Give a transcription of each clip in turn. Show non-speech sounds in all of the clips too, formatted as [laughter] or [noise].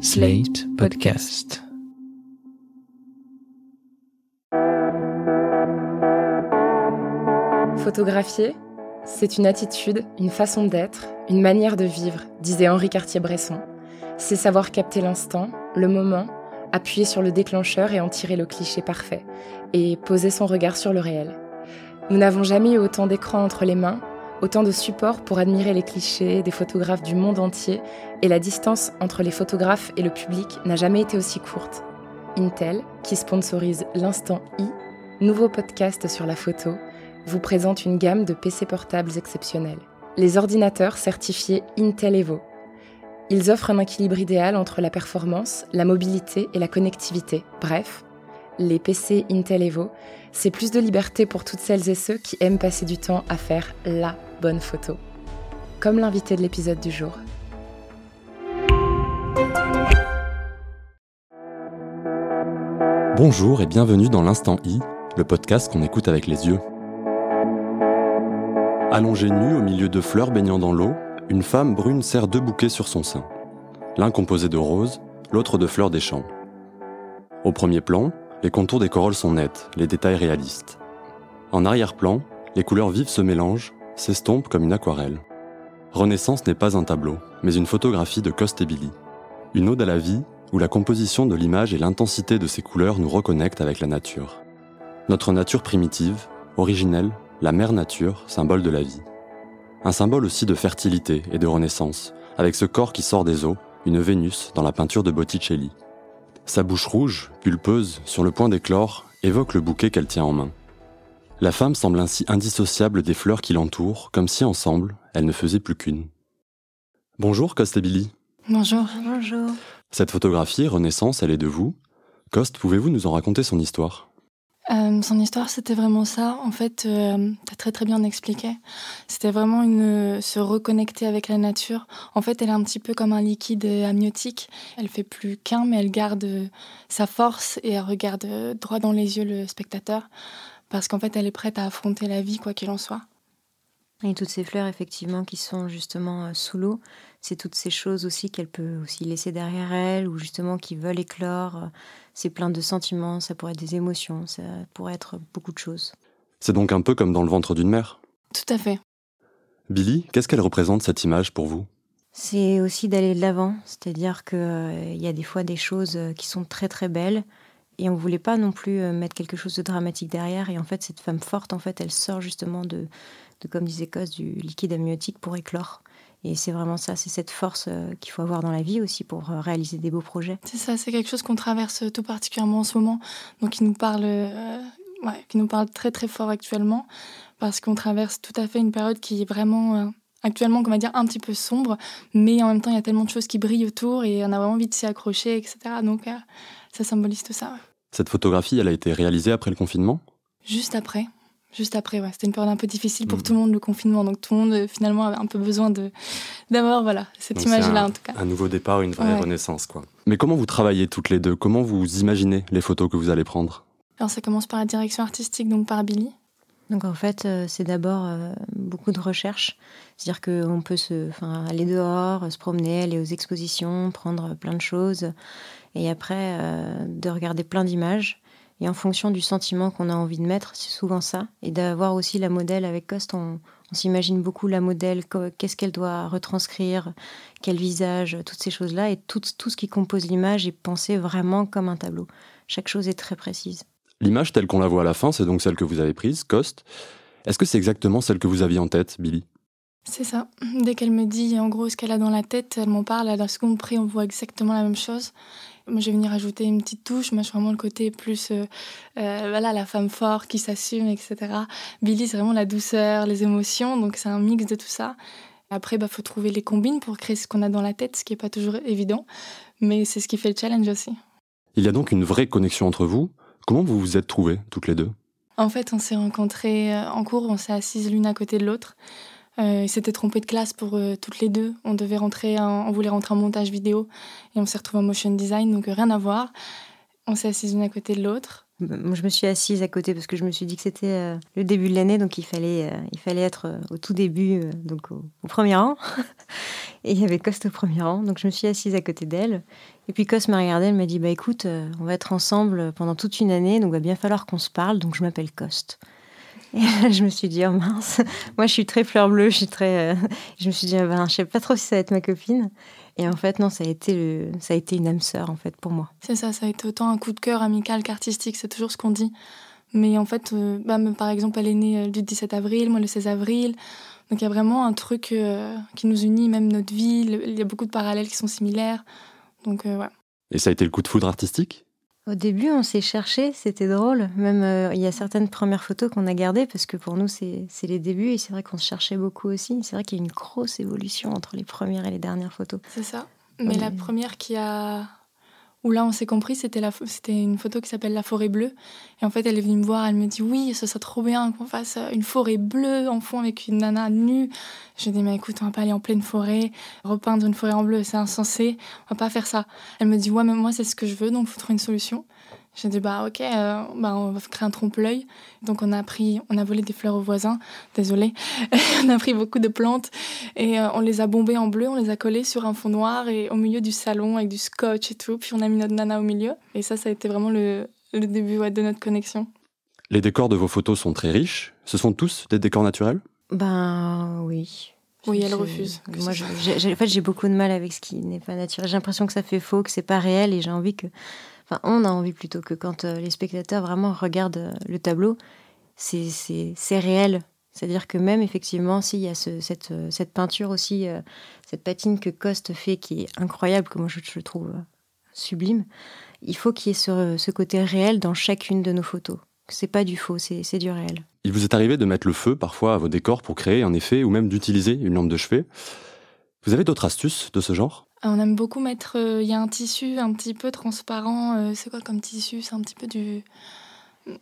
Slate Podcast. Photographier, c'est une attitude, une façon d'être, une manière de vivre, disait Henri Cartier-Bresson. C'est savoir capter l'instant, le moment, appuyer sur le déclencheur et en tirer le cliché parfait, et poser son regard sur le réel. Nous n'avons jamais eu autant d'écrans entre les mains, autant de supports pour admirer les clichés des photographes du monde entier, et la distance entre les photographes et le public n'a jamais été aussi courte. Intel, qui sponsorise l'Instant I, nouveau podcast sur la photo, vous présente une gamme de PC portables exceptionnels. Les ordinateurs certifiés Intel Evo. Ils offrent un équilibre idéal entre la performance, la mobilité et la connectivité. Bref, les PC Intel Evo, c'est plus de liberté pour toutes celles et ceux qui aiment passer du temps à faire la bonne photo. Comme l'invité de l'épisode du jour. Bonjour et bienvenue dans l'Instant I, le podcast qu'on écoute avec les yeux. Allongée nue au milieu de fleurs baignant dans l'eau, une femme brune serre deux bouquets sur son sein. L'un composé de roses, l'autre de fleurs des champs. Au premier plan, les contours des corolles sont nets, les détails réalistes. En arrière-plan, les couleurs vives se mélangent, s'estompent comme une aquarelle. Renaissance n'est pas un tableau, mais une photographie de Coste et Billy. Une ode à la vie, où la composition de l'image et l'intensité de ses couleurs nous reconnectent avec la nature. Notre nature primitive, originelle, la mère nature, symbole de la vie. Un symbole aussi de fertilité et de renaissance, avec ce corps qui sort des eaux, une Vénus dans la peinture de Botticelli. Sa bouche rouge, pulpeuse, sur le point d'éclore, évoque le bouquet qu'elle tient en main. La femme semble ainsi indissociable des fleurs qui l'entourent, comme si ensemble, elles ne faisaient plus qu'une. Bonjour Coste Billy. Bonjour. Bonjour. Cette photographie, Renaissance, elle est de vous. Coste, pouvez-vous nous en raconter son histoire? Euh, Son histoire, c'était vraiment ça. En fait, euh, tu as très très bien expliqué. C'était vraiment une, se reconnecter avec la nature. En fait, elle est un petit peu comme un liquide amniotique. Elle fait plus qu'un, mais elle garde sa force et elle regarde droit dans les yeux le spectateur. Parce qu'en fait, elle est prête à affronter la vie, quoi qu'il en soit. Et toutes ces fleurs, effectivement, qui sont justement euh, sous l'eau, c'est toutes ces choses aussi qu'elle peut aussi laisser derrière elle, ou justement qui veulent éclore. C'est plein de sentiments, ça pourrait être des émotions, ça pourrait être beaucoup de choses. C'est donc un peu comme dans le ventre d'une mère Tout à fait. Billy, qu'est-ce qu'elle représente cette image pour vous? C'est aussi d'aller de l'avant, c'est-à-dire qu'il euh, y a des fois des choses euh, qui sont très très belles, et on voulait pas non plus mettre quelque chose de dramatique derrière. Et en fait, cette femme forte, en fait, elle sort justement de, de comme disait Cos, du liquide amniotique pour éclore. Et c'est vraiment ça, c'est cette force euh, qu'il faut avoir dans la vie aussi pour euh, réaliser des beaux projets. C'est ça, c'est quelque chose qu'on traverse tout particulièrement en ce moment, donc qui nous parle, euh, ouais, qui nous parle très très fort actuellement, parce qu'on traverse tout à fait une période qui est vraiment actuellement, on va dire, un petit peu sombre, mais en même temps, il y a tellement de choses qui brillent autour et on a vraiment envie de s'y accrocher, etc. Donc ça symbolise tout ça. Cette photographie, elle a été réalisée après le confinement? Juste après. Juste après, ouais. C'était une période un peu difficile pour mm. tout le monde, le confinement. Donc tout le monde, euh, finalement, avait un peu besoin de d'avoir voilà, cette image-là, en tout cas. Un nouveau départ, une vraie renaissance, quoi. Mais comment vous travaillez toutes les deux? Comment vous imaginez les photos que vous allez prendre? Alors ça commence par la direction artistique, donc par Billy. Donc en fait, euh, c'est d'abord euh, beaucoup de recherche. C'est-à-dire qu'on peut se, aller dehors, se promener, aller aux expositions, prendre plein de choses. Et après, de regarder plein d'images et en fonction du sentiment qu'on a envie de mettre, c'est souvent ça. Et d'avoir aussi la modèle avec Coste, on, s'imagine beaucoup la modèle, qu'est-ce qu'elle doit retranscrire, quel visage, toutes ces choses-là. Et tout, tout ce qui compose l'image est pensé vraiment comme un tableau. Chaque chose est très précise. L'image telle qu'on la voit à la fin, c'est donc celle que vous avez prise, Coste. Est-ce que c'est exactement celle que vous aviez en tête, Billy? C'est ça. Dès qu'elle me dit en gros ce qu'elle a dans la tête, elle m'en parle. À la seconde près, on voit exactement la même chose. Moi, je vais venir ajouter une petite touche. Moi, je suis vraiment le côté plus, euh, euh, voilà, la femme forte qui s'assume, etc. Billy, c'est vraiment la douceur, les émotions. Donc, c'est un mix de tout ça. Après, il bah, faut trouver les combines pour créer ce qu'on a dans la tête, ce qui n'est pas toujours évident. Mais c'est ce qui fait le challenge aussi. Il y a donc une vraie connexion entre vous. Comment vous vous êtes trouvées toutes les deux? En fait, on s'est rencontrées euh, en cours, on s'est assises l'une à côté de l'autre. Euh, il s'était trompé de classe pour euh, toutes les deux. On devait rentrer, on voulait rentrer en montage vidéo et on s'est retrouvé en motion design, donc rien à voir. On s'est assises l'une à côté de l'autre. Je me suis assise à côté parce que je me suis dit que c'était euh, le début de l'année, donc il fallait, euh, il fallait être euh, au tout début, donc au, premier rang. [laughs] et il y avait Coste au premier rang, donc je me suis assise à côté d'elle. Et puis Coste m'a regardée, elle m'a dit Bah écoute, on va être ensemble pendant toute une année, donc il va bien falloir qu'on se parle, donc je m'appelle Coste. Et je me suis dit, oh mince, moi je suis très fleur bleue, je suis très. je me suis dit, ben, je sais pas trop si ça va être ma copine. Et en fait, non, ça a été, ça a été une âme sœur, en fait, pour moi. C'est ça, ça a été autant un coup de cœur amical qu'artistique, c'est toujours ce qu'on dit. Mais en fait, euh, bah, par exemple, elle est née le 17 avril, moi le 16 avril. Donc il y a vraiment un truc euh, qui nous unit, même notre vie. Il y a beaucoup de parallèles qui sont similaires. Donc, euh, ouais. Et ça a été le coup de foudre artistique? Au début, on s'est cherché, c'était drôle. Même euh, il y a certaines premières photos qu'on a gardées parce que pour nous, c'est les débuts et c'est vrai qu'on se cherchait beaucoup aussi. C'est vrai qu'il y a une grosse évolution entre les premières et les dernières photos. C'est ça. Mais la première qui a où là on s'est compris, c'était la c'était une photo qui s'appelle La forêt bleue. Et en fait, elle est venue me voir, elle me dit oui, ce serait trop bien qu'on fasse euh, une forêt bleue en fond avec une nana nue. Je dis mais écoute, on va pas aller en pleine forêt, repeindre une forêt en bleu, c'est insensé, on va pas faire ça. Elle me dit ouais, mais moi c'est ce que je veux, donc faut trouver une solution. J'ai dit bah ok, euh, bah on va créer un trompe-l'œil. Donc on a pris, on a volé des fleurs aux voisins. Désolée, [laughs] on a pris beaucoup de plantes et euh, on les a bombées en bleu, on les a collées sur un fond noir et au milieu du salon avec du scotch et tout. Puis on a mis notre nana au milieu et ça, ça a été vraiment le, le début de notre connexion. Les décors de vos photos sont très riches. Ce sont tous des décors naturels? Ben oui. Oui, elle refuse. Moi, en fait, j'ai beaucoup de mal avec ce qui n'est pas naturel. J'ai l'impression que ça fait faux, que c'est pas réel, et j'ai envie que Enfin, on a envie plutôt que quand euh, les spectateurs vraiment regardent euh, le tableau, c'est réel. C'est-à-dire que même effectivement, s'il y a cette, euh, cette, peinture aussi, cette patine que Coste fait qui est incroyable, que moi je, trouve sublime, il faut qu'il y ait ce, ce, côté réel dans chacune de nos photos. C'est pas du faux, c'est du réel. Il vous est arrivé de mettre le feu parfois à vos décors pour créer un effet ou même d'utiliser une lampe de chevet? Vous avez d'autres astuces de ce genre? On aime beaucoup mettre. Il euh, y a un tissu un petit peu transparent. Euh, c'est quoi comme tissu? C'est un petit peu du.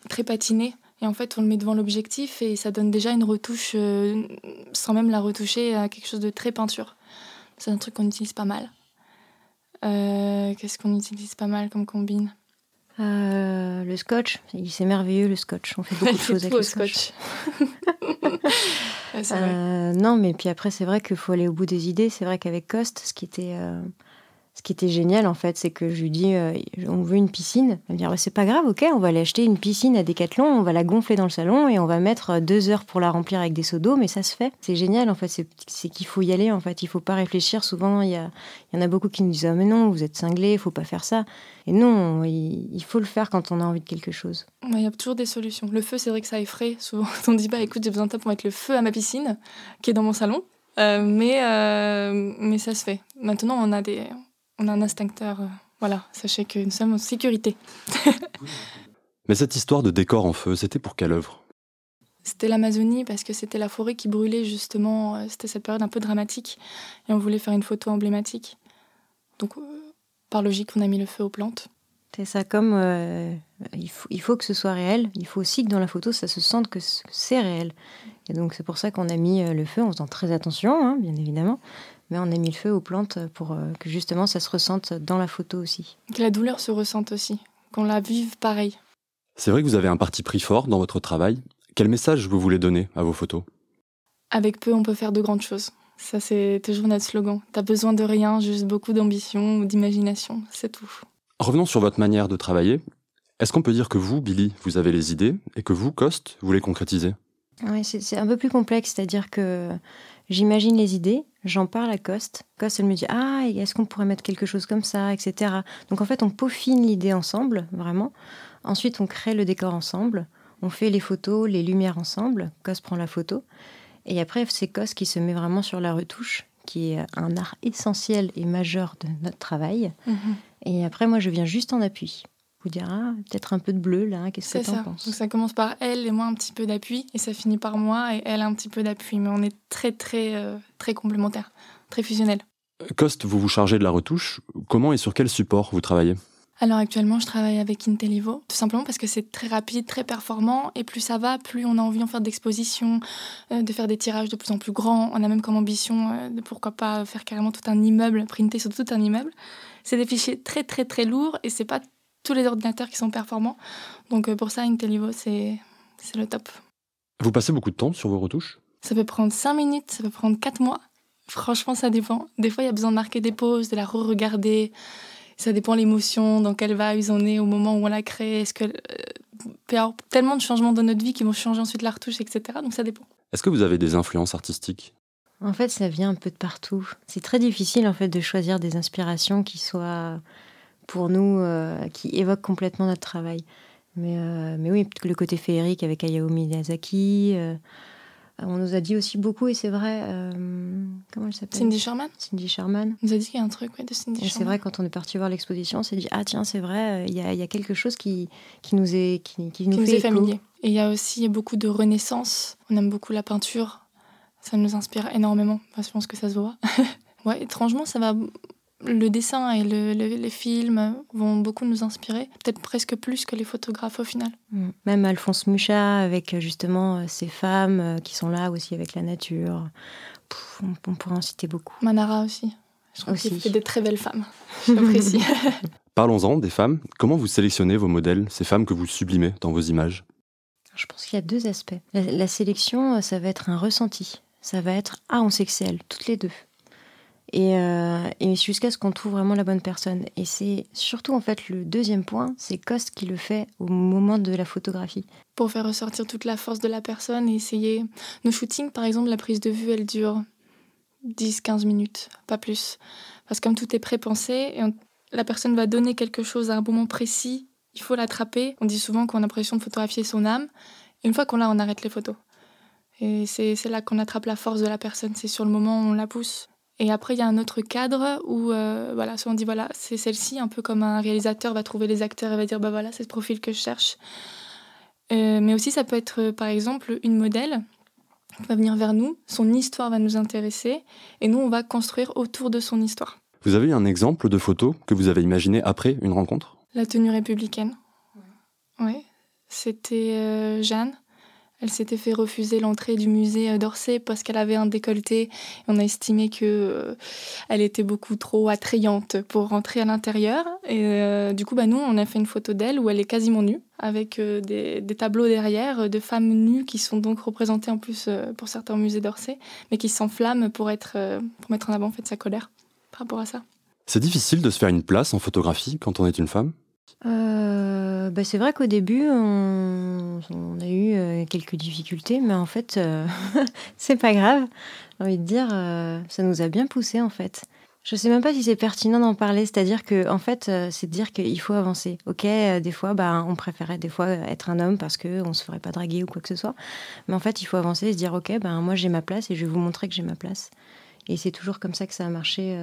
très patiné. Et en fait, on le met devant l'objectif et ça donne déjà une retouche, euh, sans même la retoucher, à quelque chose de très peinture. C'est un truc qu'on utilise pas mal. Qu'est-ce qu'on utilise pas mal comme combine? Le scotch, c'est merveilleux le scotch. On fait [laughs] beaucoup de choses avec le scotch. [laughs] Euh, non, mais puis après, c'est vrai qu'il faut aller au bout des idées. C'est vrai qu'avec Coste, ce qui était, euh, ce qui était génial, en fait, c'est que je lui dis euh, on veut une piscine. Elle me dit c'est pas grave, ok, on va aller acheter une piscine à Decathlon, on va la gonfler dans le salon et on va mettre deux heures pour la remplir avec des seaux d'eau, mais ça se fait. C'est génial, en fait, c'est qu'il faut y aller, en fait. Il faut pas réfléchir. Souvent, il y, y en a beaucoup qui nous disent ah, mais non, vous êtes cinglé, il faut pas faire ça. Et non, il, faut le faire quand on a envie de quelque chose. Il y a toujours des solutions. Le feu, c'est vrai que ça effraie. Souvent, [laughs] on dit bah écoute, j'ai besoin de toi pour mettre le feu à ma piscine, qui est dans mon salon. Euh, mais, euh, mais ça se fait. Maintenant, on a, des, on a un instincteur. Euh, voilà, sachez que nous sommes en sécurité. [laughs] mais cette histoire de décor en feu, c'était pour quelle œuvre? C'était l'Amazonie, parce que c'était la forêt qui brûlait, justement. C'était cette période un peu dramatique. Et on voulait faire une photo emblématique. Donc, par logique, on a mis le feu aux plantes. C'est ça, comme euh, il, faut, il, faut, que ce soit réel, il faut aussi que dans la photo, ça se sente que c'est réel. Et donc c'est pour ça qu'on a mis euh, le feu en faisant très attention, hein, bien évidemment, mais on a mis le feu aux plantes pour euh, que justement ça se ressente dans la photo aussi. Que la douleur se ressente aussi, qu'on la vive pareil. C'est vrai que vous avez un parti pris fort dans votre travail. Quel message vous voulez donner à vos photos? Avec peu, on peut faire de grandes choses. Ça, c'est toujours notre slogan. T'as besoin de rien, juste beaucoup d'ambition ou d'imagination, c'est tout. Revenons sur votre manière de travailler. Est-ce qu'on peut dire que vous, Billy, vous avez les idées et que vous, Coste, vous les concrétisez? Oui, c'est un peu plus complexe, c'est-à-dire que j'imagine les idées, j'en parle à Coste. Coste, elle me dit Ah, est-ce qu'on pourrait mettre quelque chose comme ça, etc. Donc en fait, on peaufine l'idée ensemble, vraiment. Ensuite, on crée le décor ensemble. On fait les photos, les lumières ensemble. Coste prend la photo. Et après, c'est Cos qui se met vraiment sur la retouche, qui est un art essentiel et majeur de notre travail. Mhm. Et après, moi, je viens juste en appui. Vous dire, ah, peut-être un peu de bleu là, qu'est-ce que tu en penses Donc ça commence par elle et moi un petit peu d'appui, et ça finit par moi et elle un petit peu d'appui. Mais on est très, très, euh, très complémentaires, très fusionnels. Coste, vous vous chargez de la retouche. Comment et sur quel support vous travaillez? Alors actuellement, je travaille avec Intellivo, tout simplement parce que c'est très rapide, très performant, et plus ça va, plus on a envie d'en faire d'expositions, euh, de faire des tirages de plus en plus grands. On a même comme ambition euh, de pourquoi pas faire carrément tout un immeuble, printer sur tout un immeuble. C'est des fichiers très très très lourds et c'est pas tous les ordinateurs qui sont performants. Donc pour ça, IntelliVo, c'est le top. Vous passez beaucoup de temps sur vos retouches? Ça peut prendre 5 minutes, ça peut prendre 4 mois. Franchement, ça dépend. Des fois, il y a besoin de marquer des pauses, de la re-regarder. Ça dépend l'émotion, dans quelle vibe on est au moment où on la crée. Est-ce que euh, peut y avoir tellement de changements dans notre vie qui vont changer ensuite la retouche, etc. Donc ça dépend. Est-ce que vous avez des influences artistiques? En fait, ça vient un peu de partout. C'est très difficile en fait de choisir des inspirations qui soient pour nous, euh, qui évoquent complètement notre travail. Mais, euh, mais oui, le côté féerique avec Hayao Miyazaki. Euh, on nous a dit aussi beaucoup, et c'est vrai. Euh, comment elle s'appelle? Cindy Sherman? Cindy Sherman. On nous a dit qu'il y a un truc de Cindy et C'est vrai, quand on est parti voir l'exposition, on s'est dit Ah, tiens, c'est vrai, il y, y, a quelque chose qui, qui nous est, qui, qui nous fait est familier. Et il y a aussi beaucoup de renaissance. On aime beaucoup la peinture. Ça nous inspire énormément. je pense que ça se voit. [laughs] ouais, étrangement, ça va le dessin et les films vont beaucoup nous inspirer, peut-être presque plus que les photographes au final. Mm. Même Alphonse Mucha avec euh, justement euh, ces femmes euh, qui sont là aussi avec la nature. on, pourrait en citer beaucoup. Manara aussi. Je trouve qu'il fait des très belles femmes. [laughs] J'apprécie. [laughs] Parlons-en des femmes. Comment vous sélectionnez vos modèles, ces femmes que vous sublimez dans vos images? Je pense qu'il y a deux aspects. La, sélection, ça va être un ressenti. Ça va être ah on sait que c'est elle, toutes les deux. Euh, et, jusqu'à ce qu'on trouve vraiment la bonne personne. Et c'est surtout en fait le deuxième point, c'est Cost qui le fait au moment de la photographie. Pour faire ressortir toute la force de la personne et essayer. Nos shootings, par exemple, la prise de vue, elle dure 10-15 minutes, pas plus. Parce que comme tout est pré-pensé, la personne va donner quelque chose à un moment précis, il faut l'attraper. On dit souvent qu'on a l'impression de photographier son âme. Et une fois qu'on l'a, on arrête les photos. Et c'est là qu'on attrape la force de la personne. C'est sur le moment où on la pousse. Et après, il y a un autre cadre où, euh, voilà, soit on dit, voilà, c'est celle-ci, un peu comme un réalisateur va trouver les acteurs et va dire, bah voilà, c'est ce profil que je cherche. Euh, mais aussi, ça peut être, euh, par exemple, une modèle qui va venir vers nous, son histoire va nous intéresser, et nous, on va construire autour de son histoire. Vous avez eu un exemple de photo que vous avez imaginé après une rencontre? La tenue républicaine. Oui. C'était Jeanne elle s'était fait refuser l'entrée du musée euh, d'Orsay parce qu'elle avait un décolleté. On a estimé que euh, elle était beaucoup trop attrayante pour rentrer à l'intérieur. Et euh, du coup, bah, nous, on a fait une photo d'elle où elle est quasiment nue, avec des, tableaux derrière de femmes nues qui sont donc représentées en plus pour certains musées d'Orsay, mais qui s'enflamment pour, être, pour mettre en avant en fait, sa colère par rapport à ça. C'est difficile de se faire une place en photographie quand on est une femme? Euh, bah, c'est vrai qu'au début, on, a eu euh, quelques difficultés, mais en fait, euh, [laughs] c'est pas grave. J'ai envie de dire, ça nous a bien poussé en fait. Je sais même pas si c'est pertinent d'en parler, c'est-à-dire que en fait, c'est de dire qu'il faut avancer. Ok, des fois, bah, on préférait des fois être un homme parce qu'on se ferait pas draguer ou quoi que ce soit, mais en fait, il faut avancer et se dire ok, ben moi j'ai ma place et je vais vous montrer que j'ai ma place. Et c'est toujours comme ça que ça a marché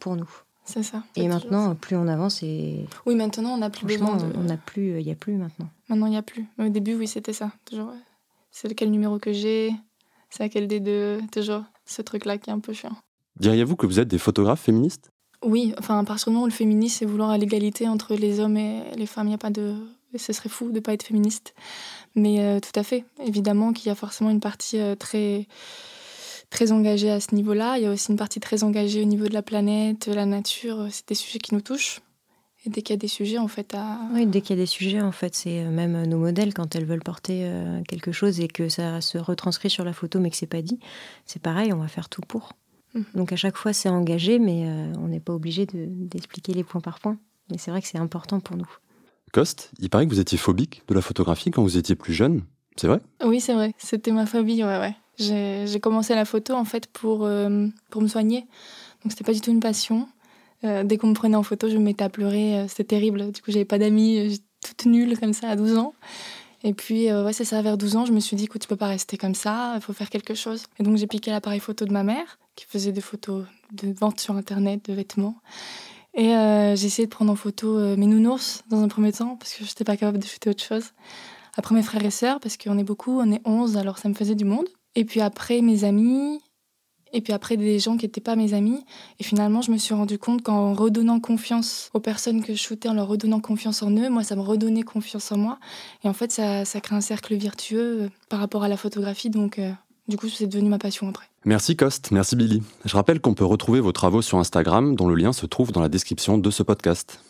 pour nous. C'est ça. Et maintenant, plus on avance et. Oui, maintenant, on n'a plus besoin de. On n'a plus, il n'y a plus maintenant. Maintenant, il n'y a plus. Au début, oui, c'était ça. Toujours. C'est lequel numéro que j'ai? C'est à quel des deux? Toujours ce truc-là qui est un peu chiant. Diriez-vous que vous êtes des photographes féministes? Oui, enfin, à partir du moment où le féminisme, c'est vouloir l'égalité entre les hommes et les femmes. Il n'y a pas de. Ce serait fou de ne pas être féministe. Mais euh, tout à fait. Évidemment qu'il y a forcément une partie euh, très très engagé à ce niveau-là. Il y a aussi une partie très engagée au niveau de la planète, la nature. C'est des sujets qui nous touchent. Et dès qu'il y a des sujets, en fait, à... Oui, dès qu'il y a des sujets, en fait, c'est euh, même nos modèles, quand elles veulent porter euh, quelque chose et que ça se retranscrit sur la photo, mais que c'est pas dit, c'est pareil, on va faire tout pour. Mhm. Donc à chaque fois, c'est engagé, mais euh, on n'est pas obligé d'expliquer les points par point. Mais c'est vrai que c'est important pour nous. Coste, il paraît que vous étiez phobique de la photographie quand vous étiez plus jeune. C'est vrai? Oui, c'est vrai. C'était ma phobie, ouais, ouais. J'ai commencé la photo en fait pour, euh, pour me soigner. Donc c'était pas du tout une passion. Euh, dès qu'on me prenait en photo, je me mettais à pleurer. Euh, c'était terrible. Du coup, j'avais pas d'amis, toute nulle comme ça à 12 ans. Et puis, ouais, c'est ça, vers 12 ans, je me suis dit, écoute, tu peux pas rester comme ça, il faut faire quelque chose. Et donc, j'ai piqué l'appareil photo de ma mère, qui faisait des photos de vente sur Internet, de vêtements. Et j'ai essayé de prendre en photo mes nounours dans un premier temps, parce que je n'étais pas capable de shooter autre chose. Après mes frères et sœurs, parce qu'on est beaucoup, on est 11, alors ça me faisait du monde. Et puis après, mes amis. Et puis après, des gens qui n'étaient pas mes amis. Et finalement, je me suis rendu compte qu'en redonnant confiance aux personnes que je shootais, en leur redonnant confiance en eux, moi, ça me redonnait confiance en moi. Et en fait, ça, crée un cercle virtueux euh, par rapport à la photographie. Donc, euh, du coup, c'est devenu ma passion après. Merci Coste, merci Billy. Je rappelle qu'on peut retrouver vos travaux sur Instagram, dont le lien se trouve dans la description de ce podcast.